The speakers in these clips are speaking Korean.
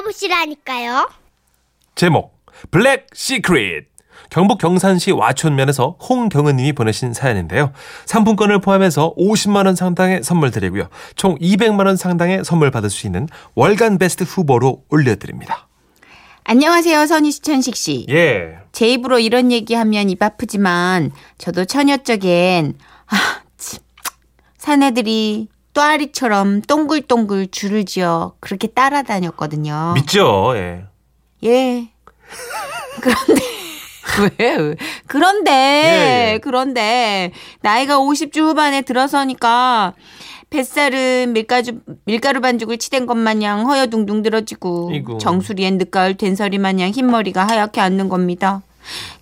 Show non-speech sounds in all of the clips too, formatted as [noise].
들어보시라니까요. 제목 Black Secret 경북 경산시 와촌면에서 홍경은 님이 보내신 사연인데요. 상품권을 포함해서 50만 원 상당의 선물 드리고요. 총 200만 원 상당의 선물 받을 수 있는 월간 베스트 후보로 올려드립니다. 안녕하세요, 선희 씨, 천식 씨. 예. 제 입으로 이런 얘기하면 입 아프지만 저도 처녀 적엔 아, 참, 사내들이 또아리처럼 동글동글 줄을 지어 그렇게 따라다녔거든요. 믿죠. 예. 예. 그런데 [laughs] 왜? 왜? 그런데 예, 예. 그런데 나이가 50주 후반에 들어서니까 뱃살은 밀가루 밀가루 반죽을 치댄 것 마냥 허여둥둥 늘어지고 이구. 정수리엔 늦가을 된서리 마냥 흰머리가 하얗게 앉는 겁니다.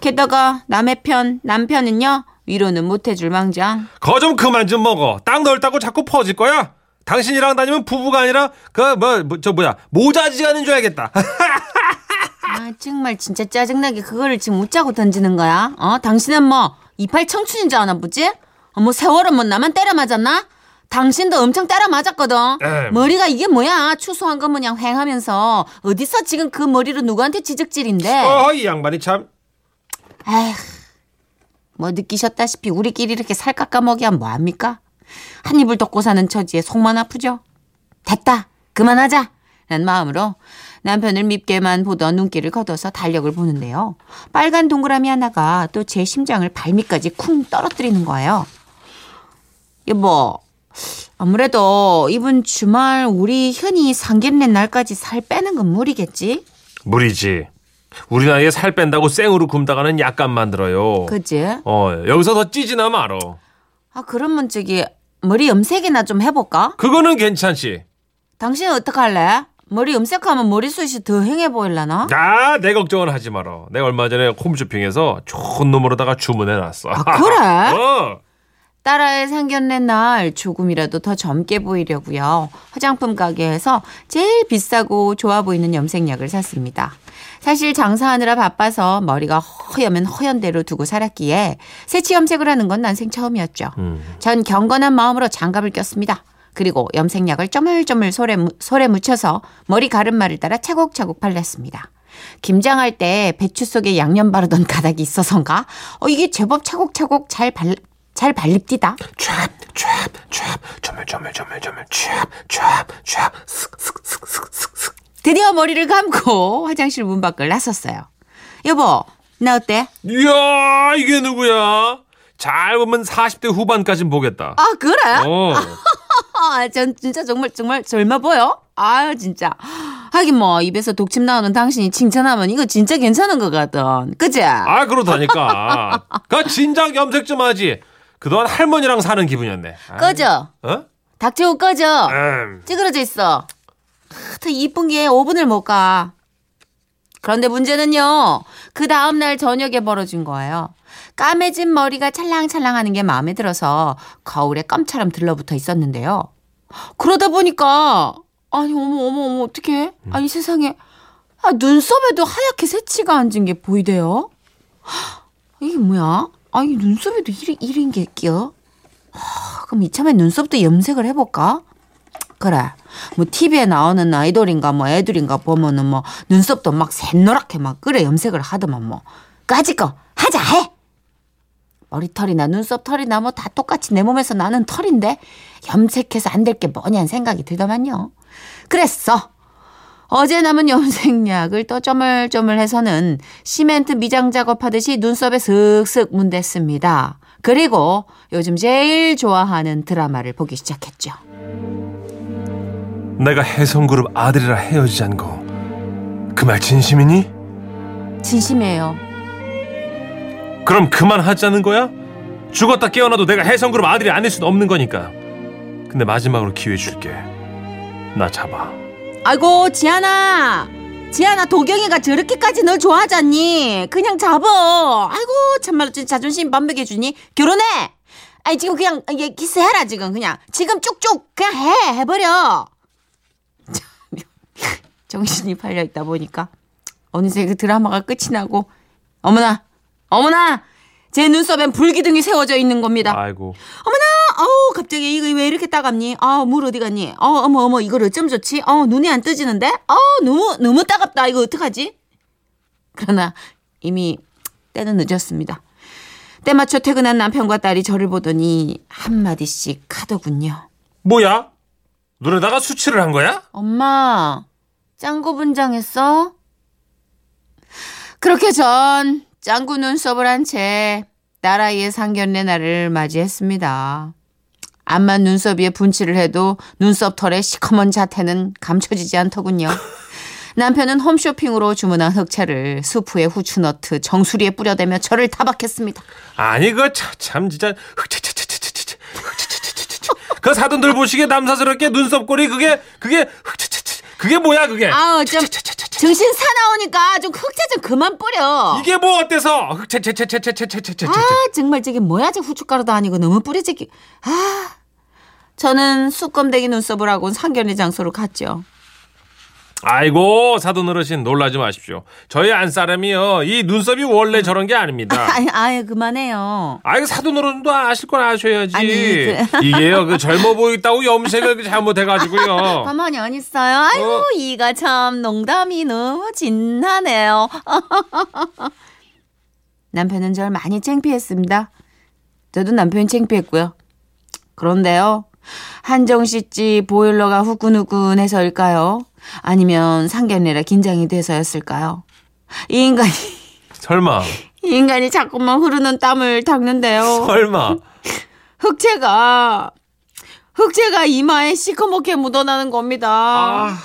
게다가 남의 편 남편은요 위로는 못해줄 망정. 거 좀 그만 좀 먹어. 땅 넓다고 자꾸 퍼질 거야. 당신이랑 다니면 부부가 아니라 그 뭐 저 뭐야 모자지간인 줄 알겠다. [laughs] 아 정말 진짜 짜증나게 그거를 지금 웃자고 던지는 거야? 어 당신은 뭐 이팔 청춘인 줄 아나 보지? 어, 뭐 세월은 뭐 나만 때려 맞았나? 당신도 엄청 때려 맞았거든. 에이. 머리가 이게 뭐야? 추수한 거 뭐냐 휑하면서 어디서 지금 그 머리로 누구한테 지적질인데? 어, 이 양반이 참. 에휴, 뭐 느끼셨다시피 우리끼리 이렇게 살 깎아먹이면 뭐합니까? 한 입을 덮고 사는 처지에 속만 아프죠? 됐다, 그만하자! 라는 마음으로 남편을 밉게만 보던 눈길을 걷어서 달력을 보는데요. 빨간 동그라미 하나가 또 제 심장을 발밑까지 쿵 떨어뜨리는 거예요. 여보, 아무래도 이번 주말 우리 흔히 상견례 날까지 살 빼는 건 무리겠지? 무리지. 우리 나이에 살 뺀다고 생으로 굶다가는 약간 만들어요. 그지? 어, 여기서 더 찌지나 말어. 아, 그러면 저기 머리 염색이나 좀 해볼까? 그거는 괜찮지. 당신은 어떡할래? 머리 염색하면 머리숱이 더 행해 보일라나? 아, 내 걱정은 하지 마라. 내가 얼마 전에 홈쇼핑에서 좋은 놈으로다가 주문해놨어. 아, 그래? [laughs] 어. 딸아의 상견례 날 조금이라도 더 젊게 보이려고요. 화장품 가게에서 제일 비싸고 좋아 보이는 염색약을 샀습니다. 사실 장사하느라 바빠서 머리가 허여면 허연 대로 두고 살았기에 새치 염색을 하는 건 난생 처음이었죠. 음. 전 경건한 마음으로 장갑을 꼈습니다. 그리고 염색약을 쪼물쪼물 솔에, 무- 솔에 묻혀서 머리 가르마를 따라 차곡차곡 발랐습니다. 김장할 때 배추 속에 양념 바르던 가닥이 있어서인가? 어, 이게 제법 차곡차곡 잘 발, 잘 발립디다. 촤, 촤, 촤, 조물조물조물조물, 촤, 촤, 촤, 슥, 슥, 슥, 슥, 슥, 슥. 드디어 머리를 감고 화장실 문 밖을 나섰어요. 여보, 나 어때? 이야, 이게 누구야? 잘 보면 40대 후반까진 보겠다. 아, 그래? 어. [laughs] 아, 전 진짜 정말 정말 젊어 보여. 아유, 진짜. 하긴 뭐 입에서 독침 나오는 당신이 칭찬하면 이거 진짜 괜찮은 것 같던. 그지? 아, 그렇다니까. 그 진작 염색 좀 하지. 그동안 할머니랑 사는 기분이었네. 아이, 꺼져. 어? 닥치고 꺼져. 음. 찌그러져 있어. 하, 더 이쁜 게 5분을 못 가. 그런데 문제는요. 그 다음날 저녁에 벌어진 거예요. 까매진 머리가 찰랑찰랑 하는 게 마음에 들어서 거울에 껌처럼 들러붙어 있었는데요. 그러다 보니까 아니 어머 어머 어머 어떡해? 아니 세상에 아, 눈썹에도 하얗게 새치가 앉은 게 보이대요. 하, 이게 뭐야? 아니 눈썹에도 이리, 이린 게 끼어? 하, 그럼 이참에 눈썹도 염색을 해볼까? 그래. 뭐 TV에 나오는 아이돌인가 뭐 애들인가 보면은 뭐 눈썹도 막 샛노랗게 막 그래 염색을 하더만 뭐. 까짓 거 하자 해. 머리털이나 눈썹 털이나 뭐 다 똑같이 내 몸에서 나는 털인데 염색해서 안 될 게 뭐냐는 생각이 들더만요. 그랬어. 어제 남은 염색약을 또 쪼물쪼물해서는 시멘트 미장 작업하듯이 눈썹에 슥슥 문댔습니다. 그리고 요즘 제일 좋아하는 드라마를 보기 시작했죠. 내가 혜성그룹 아들이라 헤어지자는 거. 그 말 진심이니? 진심이에요. 그럼 그만하자는 거야? 죽었다 깨어나도 내가 혜성그룹 아들이 아닐 수는 없는 거니까. 근데 마지막으로 기회 줄게. 나 잡아. 아이고 지안아 지안아 도경이가 저렇게까지 널 좋아하잖니 그냥 잡어 아이고 참말로 진짜 자존심 반백해 주니 결혼해 아니 지금 그냥 얘 키스해라 지금 그냥 지금 쭉쭉 그냥 해 해버려 정신이 팔려 있다 보니까 어느새 그 드라마가 끝이 나고 어머나 어머나 제 눈썹엔 불기둥이 세워져 있는 겁니다 아이고. 어머나 아우 갑자기 이거 왜 이렇게 따갑니? 아물 어디 갔니? 어 어머 어머 이걸 어쩜 좋지? 어 눈이 안 뜨지는데? 어 너무 너무 따갑다 이거 어떡하지? 그러나 이미 때는 늦었습니다. 때 맞춰 퇴근한 남편과 딸이 저를 보더니 한마디씩 하더군요. 뭐야? 눈에다가 수치를 한 거야? 엄마, 짱구 분장했어? 그렇게 전 짱구 눈썹을 한채 딸아이의 상견례 날을 맞이했습니다. 암만 눈썹 위에 분칠을 해도 눈썹 털의 시커먼 자태는 감춰지지 않더군요. [laughs] 남편은 홈쇼핑으로 주문한 흑채를 수프에 후추 넣듯 정수리에 뿌려대며 저를 타박했습니다. 아니 그 참 진짜 흑차차차차차차 흑차차차차차 그 사돈들 보시기에 남사스럽게 눈썹 꼬리 그게 그게 흑차차차 그게 뭐야 그게? 아좀 정신 사나우니까 좀 흑채 좀 그만 뿌려. 이게 뭐 어때서? 흑채 채채채채채채채. 아 정말 저게 뭐야 저 후춧가루도 아니고 너무 뿌리지기. 아 저는 수검댕이 눈썹을 하고 상견례 장소로 갔죠. 아이고 사돈 어르신 놀라지 마십시오. 저희 안사람이요 이 눈썹이 원래 저런 게 아닙니다. [laughs] 아유, 아유 그만해요. 아이 사돈 어른도 아실 건 아셔야지. 아니, 그- [laughs] 이게요 그 젊어 보이다고 염색을 잘못해가지고요. [laughs] 가만히 안 있어요. 아유 어. 이가 참 농담이 너무 진하네요. 남편은 절 많이 창피했습니다. 저도 남편이 창피했고요. 그런데요 한정 씨집 보일러가 후끈후끈해서일까요? 아니면 상견례라 긴장이 돼서였을까요? 이 인간이 설마 이 인간이 자꾸만 흐르는 땀을 닦는데요. 설마 흑채가 흑채가 이마에 시커멓게 묻어나는 겁니다. 아.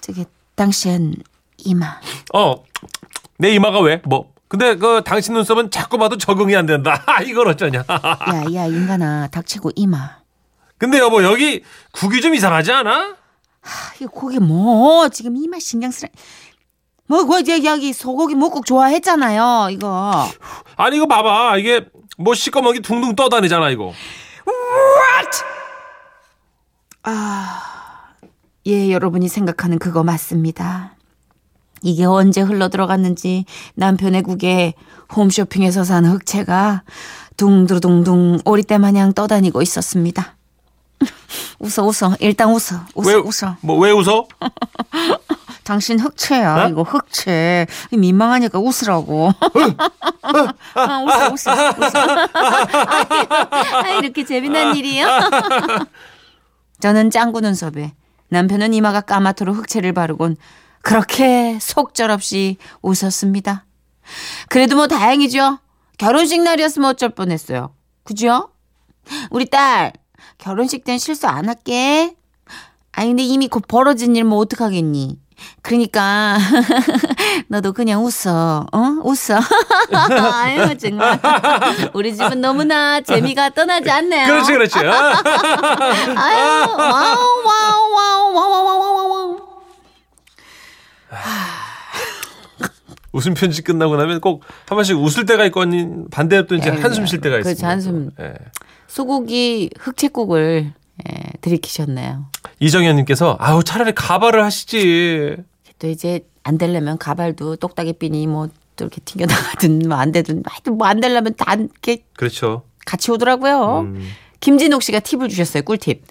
저게 당신 이마. 어, 내 이마가 왜? 뭐? 근데 그 당신 눈썹은 자꾸 봐도 적응이 안 된다. [laughs] 이걸 어쩌냐? 야야 인간아 닥치고 이마. 근데 여보 여기 국이 좀 이상하지 않아? 아, 이거 고기 뭐 지금 이마 신경 쓰라. 뭐그 이제 여기 소고기 묵국 좋아했잖아요. 이거. 아니 이거 봐봐 이게 뭐 시꺼멓게 둥둥 떠다니잖아 이거. 예, 여러분이 생각하는 그거 맞습니다. 이게 언제 흘러 들어갔는지 남편의 국에 홈쇼핑에서 산 흑채가 둥두둥둥 오리떼 마냥 떠다니고 있었습니다. 웃어 웃어 일단 웃어 웃어 왜 웃어 뭐 왜 웃어? [laughs] 당신 흑채야 어? 이거 흑채 민망하니까 웃으라고 [laughs] 아, 웃어 웃어 웃어 아, 이렇게 재미난 일이요 [laughs] 저는 짱구 눈썹에 남편은 이마가 까맣도록 흑채를 바르곤 그렇게 속절없이 웃었습니다. 그래도 뭐 다행이죠. 결혼식 날이었으면 어쩔 뻔했어요. 그죠? 우리 딸 결혼식 땐 실수 안 할게. 아니 근데 이미 곧 벌어진 일 뭐 어떡하겠니? 그러니까 [laughs] 너도 그냥 웃어, 어? 웃어. [laughs] 아유 정말 우리 집은 너무나 재미가 떠나지 않네요. 그렇지 그렇지. 어? [laughs] 아유, 와우, 와우, 와우, 와우, 와우, 와우, 와우. 웃음 편지 끝나고 나면 꼭 한 번씩 웃을 때가 또 이제 예, 한숨 쉴 때가 그렇죠, 있습니다. 한숨. 예. 소고기 흑채국을 예, 들이키셨네요. 이정현님께서 아우 차라리 가발을 하시지. 또 이제 안 되려면 가발도 똑딱이 삐니 뭐 또 이렇게 튕겨 나가든 뭐 안 되든 하여튼 뭐 안 되려면 다 이렇게 그렇죠. 같이 오더라고요. 음. 김진옥 씨가 팁을 주셨어요. 꿀팁.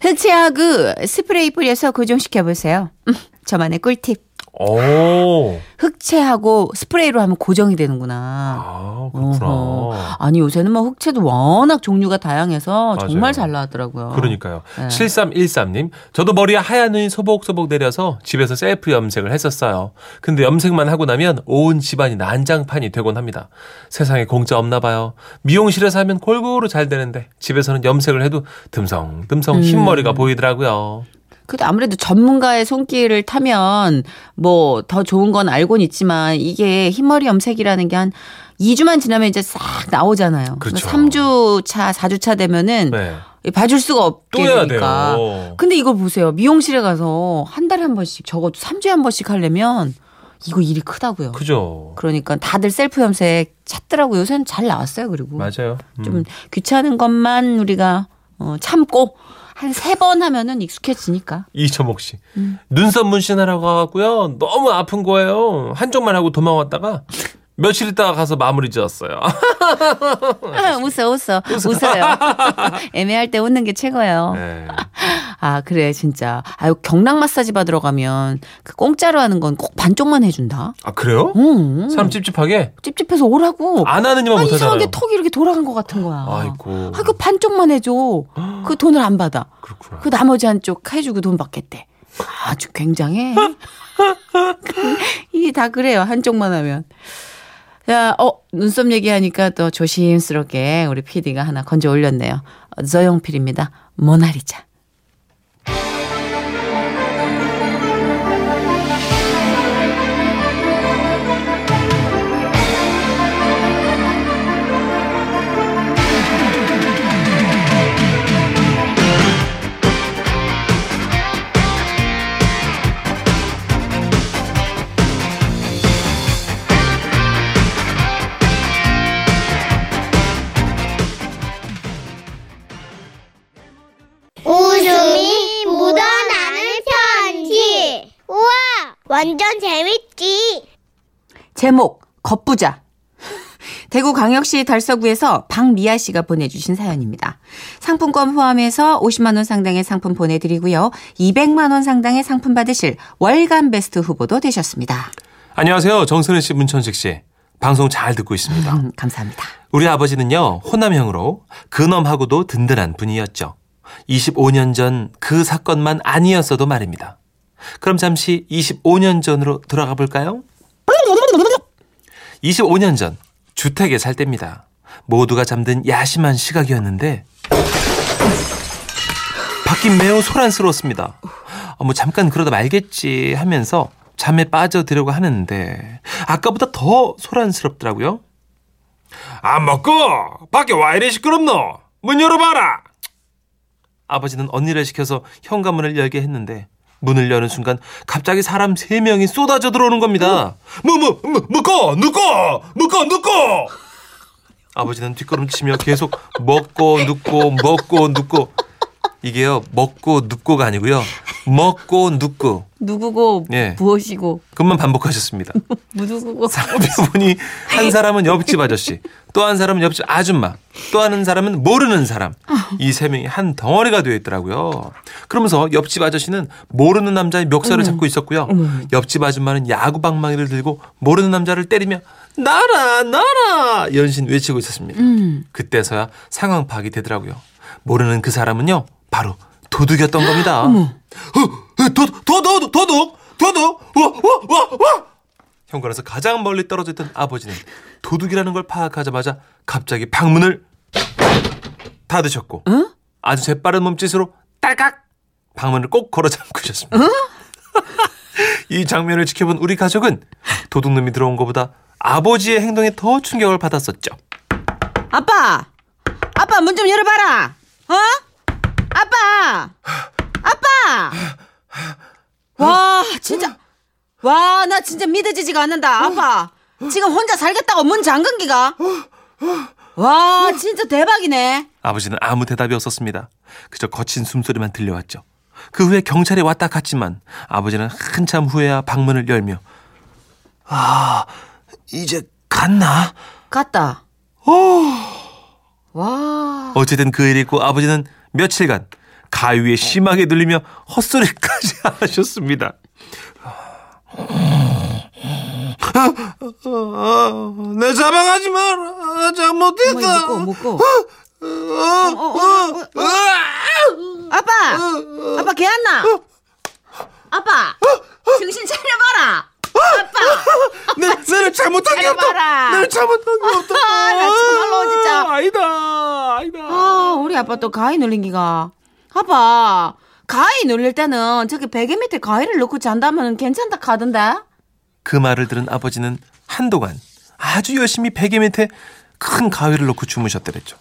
흑채하고 스프레이 뿌려서 고정시켜 보세요. 음, 저만의 꿀팁. 오. 흑채하고 스프레이로 하면 고정이 되는구나. 아 그렇구나. 어허. 아니 요새는 뭐 흑채도 워낙 종류가 다양해서 맞아요. 정말 잘 나왔더라고요. 그러니까요. 네. 7313님, 저도 머리에 하얀 눈이 소복소복 내려서 집에서 셀프 염색을 했었어요. 근데 염색만 하고 나면 온 집안이 난장판이 되곤 합니다. 세상에 공짜 없나 봐요. 미용실에서 하면 골고루 잘 되는데 집에서는 염색을 해도 듬성듬성 음. 흰머리가 보이더라고요. 근데 아무래도 전문가의 손길을 타면 뭐 더 좋은 건 알고는 있지만 이게 흰머리 염색이라는 게 한 2주만 지나면 이제 싹 나오잖아요. 그렇죠. 3주 차, 4주 차 되면은 네. 봐줄 수가 없게 되니까. 돼요. 근데 이걸 보세요. 미용실에 가서 한 달에 한 번씩 적어도 3주에 한 번씩 하려면 이거 일이 크다고요. 그죠. 그러니까 다들 셀프 염색 찾더라고요. 요새는 잘 나왔어요. 그리고 맞아요. 음. 좀 귀찮은 것만 우리가 어, 참고 한 세 번 하면은 익숙해지니까. 이초목 씨. 음. 눈썹 문신하라고 하고요. 너무 아픈 거예요. 한쪽만 하고 도망왔다가 며칠 있다가 가서 마무리 지었어요. [laughs] 웃어, 웃어. 웃어요. [laughs] 애매할 때 웃는 게 최고예요. 네. 아, 그래, 진짜. 아유, 경락 마사지 받으러 가면 그 공짜로 하는 건 꼭 반쪽만 해준다. 아 그래요? 응. 사람 찝찝하게 찝찝해서 오라고. 안 하는 이만 아, 못하잖아요. 이상하게 턱이 이렇게 돌아간 것 같은 거야. 아이고. 아, 그 반쪽만 해줘. [gasps] 그 돈을 안 받아. 그렇구나. 그 나머지 한쪽 해주고 돈 받겠대. 아주 굉장해. [laughs] 이게 다 그래요. 한쪽만 하면. 자, 어, 눈썹 얘기하니까 또 조심스럽게 우리 PD가 하나 건져 올렸네요. 어, 저영필입니다. 모나리자. 완전 재밌지. 제목, 겉부자. 대구 광역시 달서구에서 박미아 씨가 보내주신 사연입니다. 상품권 포함해서 50만 원 상당의 상품 보내드리고요. 200만 원 상당의 상품 받으실 월간 베스트 후보도 되셨습니다. 안녕하세요. 정선혜 씨, 문천식 씨. 방송 잘 듣고 있습니다. 음, 감사합니다. 우리 아버지는요, 호남형으로 근엄하고도 든든한 분이었죠. 25년 전 그 사건만 아니었어도 말입니다. 그럼 잠시 25년 전으로 돌아가 볼까요? 25년 전 주택에 살 때입니다. 모두가 잠든 야심한 시각이었는데 밖이 매우 소란스러웠습니다. 어, 뭐 잠깐 그러다 말겠지 하면서 잠에 빠져들려고 하는데 아까보다 더 소란스럽더라고요. 안 먹고 밖에 와 이래 시끄럽노? 문 열어봐라. 아버지는 언니를 시켜서 현관문을 열게 했는데 문을 여는 순간 갑자기 사람 세 명이 쏟아져 들어오는 겁니다. 뭐뭐 뭐, 먹고 눕고 먹고 눕고. 아버지는 뒷걸음치며 계속 먹고 눕고 먹고 눕고 이게요 먹고 눕고가 아니고요 먹고 눕고 누구고 예. 무엇이고 그것만 반복하셨습니다. [laughs] 누구고 살펴보니 한 사람은 옆집 아저씨, 또 한 사람은 옆집 아줌마, 또 하는 사람은 모르는 사람. 이 세 명이 한 덩어리가 되어 있더라고요. 그러면서 옆집 아저씨는 모르는 남자의 멱살을 잡고 있었고요. 옆집 아줌마는 야구 방망이를 들고 모르는 남자를 때리며 나라 나라 연신 외치고 있었습니다. 음. 그때서야 상황 파악이 되더라고요. 모르는 그 사람은요 바로 도둑이었던 겁니다. 도둑 도둑 도둑 도둑 와와 와 현관에서 가장 멀리 떨어져 있던 아버지는 도둑이라는 걸 파악하자마자 갑자기 방문을 닫으셨고 아주 재빠른 몸짓으로 딸깍 방문을 꼭 걸어 잠그셨습니다. [laughs] 이 장면을 지켜본 우리 가족은 도둑놈이 들어온 것보다 아버지의 행동에 더 충격을 받았었죠. 아빠 아빠 문 좀 열어봐라. 어? 아빠 와 진짜. 와 나 진짜 믿어지지가 않는다 아빠. 지금 혼자 살겠다고 문 잠근 기가? 와 진짜 대박이네. 아버지는 아무 대답이 없었습니다. 그저 거친 숨소리만 들려왔죠. 그 후에 경찰이 왔다 갔지만 아버지는 한참 후에야 방문을 열며 아 이제 갔나? 갔다. 와. 어쨌든 그 일이 있고 아버지는 며칠간 가위에 심하게 눌리며 헛소리까지 [laughs] 하셨습니다. 내 잡아가지 마라. 잘못했다. 뭐 묶고 묶고 아빠 아빠 개 왔나 아빠 정신 차려봐라 아빠 내, 내가 잘못한 게 없다. 내가 잘못한 게 없다. 아, [laughs] 나 정말로 진짜. 아니다. 아니다. 아, 우리 아빠 또 가위 눌린 기가. 아빠, 가위 눌릴 때는 저기 베개 밑에 가위를 넣고 잔다면 괜찮다 카던데? 그 말을 들은 아버지는 한동안 아주 열심히 베개 밑에 큰 가위를 놓고 주무셨더랬죠.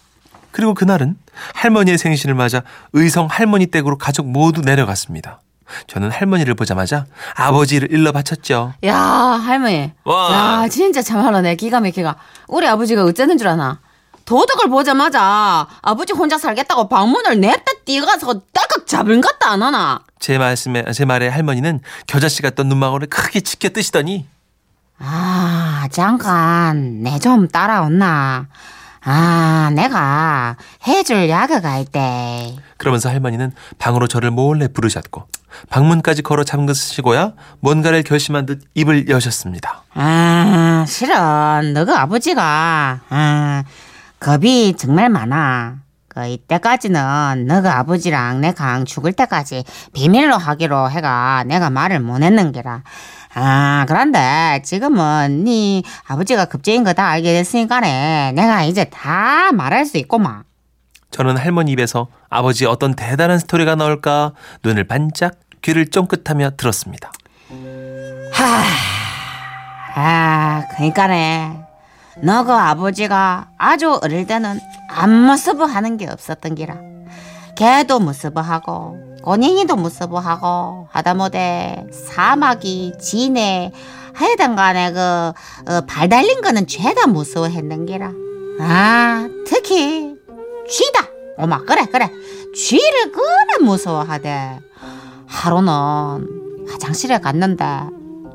그리고 그날은 할머니의 생신을 맞아 의성 할머니 댁으로 가족 모두 내려갔습니다. 저는 할머니를 보자마자 아버지를 일러 바쳤죠. 야, 할머니. 와. 야, 진짜 참말로 내 기가 막히가. 우리 아버지가 어쩌는 줄 아나? 도둑을 보자마자 아버지 혼자 살겠다고 방문을 냅다 뛰어가서 딸깍 잡은 것도 안 하나? 제 말씀에 제 말에 할머니는 겨자씨 같던 눈망울을 크게 치켜 뜨시더니 아, 잠깐, 내 좀 따라온나. 아, 내가 해줄 약을 있대. 그러면서 할머니는 방으로 저를 몰래 부르셨고 방문까지 걸어 잠그시고야 뭔가를 결심한 듯 입을 여셨습니다. 아, 실은 너그 아버지가 아, 겁이 정말 많아. 그 이때까지는 너그 아버지랑 내가 죽을 때까지 비밀로 하기로 해가 내가 말을 못 했는 게라. 아, 그런데 지금은 네 아버지가 급제인 거 다 알게 됐으니까네. 내가 이제 다 말할 수 있고만. 저는 할머니 입에서 아버지의 어떤 대단한 스토리가 나올까 눈을 반짝 귀를 쫑긋하며 들었습니다. 하, 아, 그니까네. 너그 아버지가 아주 어릴 때는 아무 쓰부 하는 게 없었던 기라. 개도 무서워하고 고닝이도 무서워하고 하다못해 사마귀 진해 하여튼 간에 그 어, 발 달린 거는 죄다 무서워했는 기라. 아 특히 쥐다. 어마 그래 그래 쥐를 그래 무서워하대. 하루는 화장실에 갔는데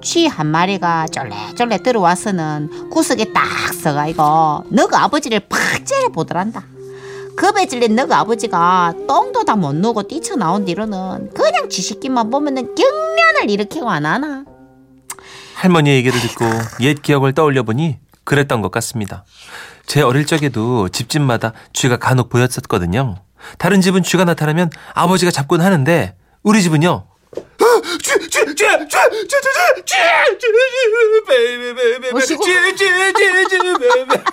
쥐 한 마리가 쫄래쫄래 들어와서는 구석에 딱 서가이고 너그 아버지를 팍 째려보더란다. 겁에 질린 너그 아버지가 똥도 다 못 누고 뛰쳐나온 뒤로는 그냥 쥐새끼만 보면은 경련을 일으키고 안 하나. 할머니의 얘기를 듣고 옛 기억을 떠올려 보니 그랬던 것 같습니다. 제 어릴 적에도 집집마다 쥐가 간혹 보였었거든요. 다른 집은 쥐가 나타나면 아버지가 잡곤 하는데 우리 집은요.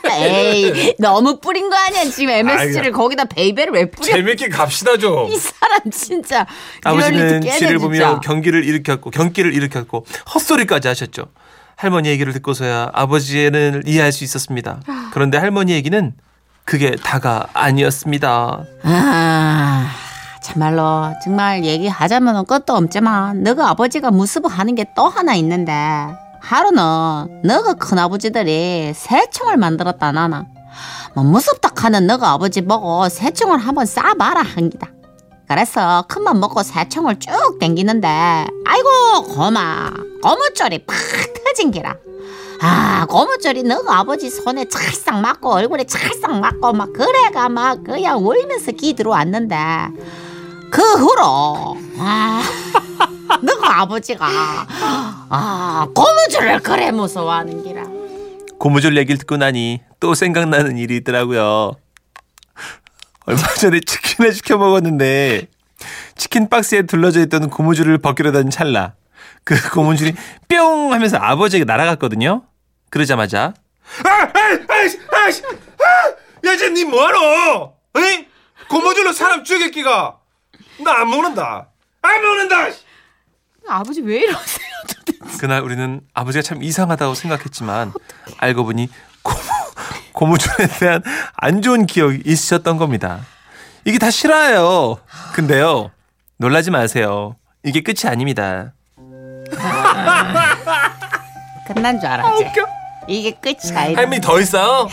에이 너무 뿌린 거 아니야 지금 MSG를 아이고. 거기다 베이베를 왜 뿌려? 재밌게 갑시다 좀. 이 사람 진짜 아버지는 진짜. 보며 경기를 일으켰고 경기를 일으켰고 헛소리까지 하셨죠. 할머니 얘기를 듣고서야 아버지는 이해할 수 있었습니다. 그런데 할머니 얘기는 그게 다가 아니었습니다. 아, 참말로 정말 얘기하자면 끝도 없지만 너가 아버지가 무서워하는 게 또 하나 있는데 하루는 너가 큰아버지들이 새총을 만들었다 나나. 뭐 무섭다 하는 너가 아버지 보고 새총을 한번 쏴봐라 한기다. 그래서 큰맘 먹고 새총을 쭉 당기는데 아이고 고마. 고무줄이 팍 터진 기라. 아 고무줄이 너가 아버지 손에 찰싹 맞고 얼굴에 찰싹 맞고 막 그래가 막 그냥 울면서 기 들어왔는데 그 후로 아 [laughs] 너가 아버지가 아 고무줄을 그래 무서워하는 기라 고무줄 얘기를 듣고 나니 또 생각나는 일이 있더라고요. 얼마 전에 치킨을 시켜 먹었는데 치킨 박스에 둘러져 있던 고무줄을 벗기려던 찰나 그 고무줄이 뿅 하면서 아버지에게 날아갔거든요. 그러자마자 아, 아이씨, 아이씨, 아, 야, 쟤니 뭐하노? 에이? 고무줄로 사람 죽일 기가 나 안 먹는다. 안 먹는다. 아버지 왜 이러세요 그날 우리는 아버지가 참 이상하다고 생각했지만 알고 보니 고무, 고무줄에 대한 안 좋은 기억이 있으셨던 겁니다. 이게 다 실화예요. 근데요, 놀라지 마세요. 이게 끝이 아닙니다. [laughs] 끝난 줄 알았지 이게 끝이 아니다 할머니 더 있어요?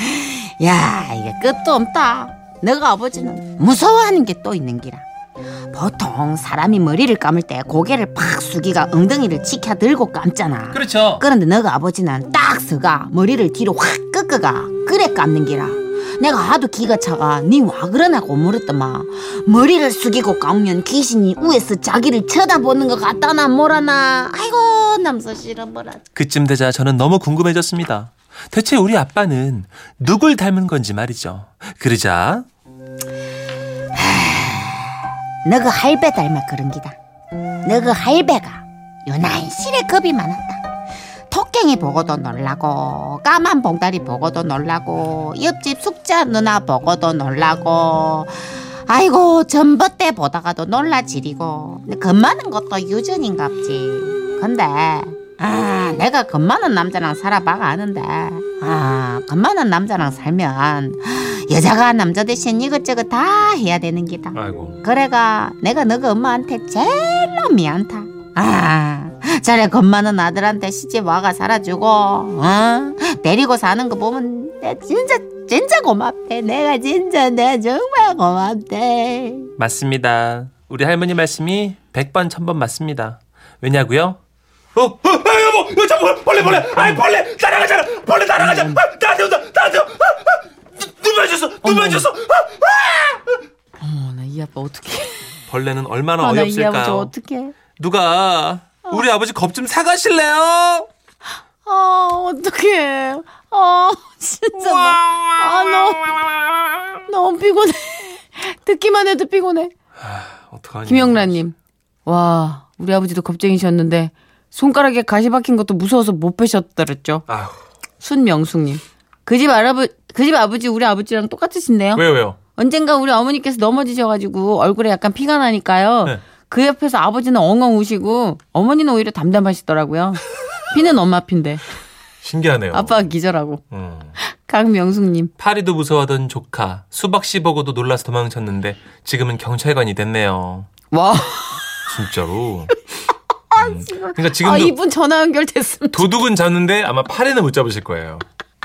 야 이게 끝도 없다 너가 아버지는 무서워하는 게 또 있는 기라 보통 사람이 머리를 감을 때 고개를 팍 숙이가 엉덩이를 치켜 들고 감잖아 그렇죠. 그런데 너가 아버지는 딱 서가 머리를 뒤로 확 꺾어가 그래 감는 기라 내가 하도 기가 차가 니 와 그러냐고 물었더만 머리를 숙이고 감으면 귀신이 위에서 자기를 쳐다보는 것 같다나 뭐라나 아이고 남서 싫어 뭐라 그쯤 되자 저는 너무 궁금해졌습니다. 대체 우리 아빠는 누굴 닮은 건지 말이죠. 그러자 너그 할배 닮아 그런 기다. 너그 할배가 유난실에 겁이 많았다. 토깽이 보고도 놀라고 까만 봉다리 보고도 놀라고 옆집 숙자 누나 보고도 놀라고 아이고 전봇대 보다가도 놀라지리고 근데 겁 많은 것도 유전인갑지 근데 아 내가 겁 많은 남자랑 살아봐가 아는데 아 겁 많은 남자랑 살면 여자가 남자 대신 이것저것 다 해야 되는 기다 아이고 그래가 내가 너가 엄마한테 제일로 미안타. 아, 자네 겁 많은 아들한테 시집 와가 살아주고, 어? 데리고 사는 거 보면 내 진짜 진짜 고맙대. 내가 진짜 내 정말 고맙대. 맞습니다. 우리 할머니 말씀이 100번 1000번 맞습니다. 왜냐고요? 어, 어, 아, 여보, 저 벌- 벌레 벌레 아이 벌레 날아가잖아 벌레 날아가자 아, 나한테 온다 나한테 아, 아, 누- 누 맞았어 누 맞았어 아, 아. 어머, 나 이 아빠 어떡해. 벌레는 얼마나 아, 나이 아버지 어이없을까요 어떡해. 누가 우리 아버지 겁 좀 사가실래요 아, 어떡해. 아, 진짜 나. 아, 너무, 너무 피곤해. [laughs] 듣기만 해도 피곤해. 어떡하니 김영란님. 와, 우리 아버지도 겁쟁이셨는데, 손가락에 가시 박힌 것도 무서워서 못 빼셨다 그랬죠. 아휴 순명숙님. 그 집 아버지, 그 집 아버지 우리 아버지랑 똑같으신데요. 왜요 왜요 언젠가 우리 어머니께서 넘어지셔가지고 얼굴에 약간 피가 나니까요. 네. 그 옆에서 아버지는 엉엉 우시고 어머니는 오히려 담담하시더라고요. [laughs] 피는 엄마 피인데 신기하네요 아빠가 기절하고. 음. 강명숙님. 파리도 무서워하던 조카 수박 씨 보고도 놀라서 도망쳤는데 지금은 경찰관이 됐네요. 와. 진짜로. [laughs] 음. 그러니까 지금도 아 이분 전화 연결됐습니다. 도둑은 잡는데 아마 파리는 못 잡으실 거예요.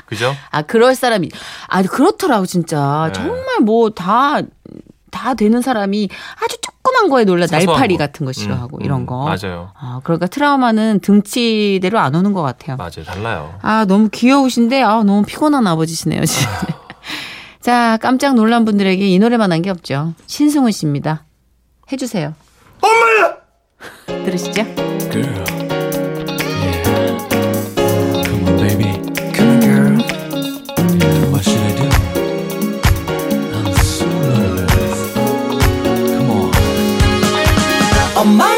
그죠? 아 그럴 사람이 아 그렇더라고 진짜 네. 정말 뭐다다 되는 사람이 아주 조그만 거에 놀라 날파리 거. 같은 거 싫어하고 음, 이런 음, 거. 맞아요. 아 그러니까 트라우마는 등치대로 안 오는 것 같아요. 맞아요. 달라요. 아, 너무 귀여우신데, 아, 너무 피곤한 아버지시네요, 지금. [laughs] 자, 깜짝 놀란 분들에게 이 노래만 한 게 없죠. 신승훈 씨입니다. 해주세요. 엄마야! 들으시죠? Girl. my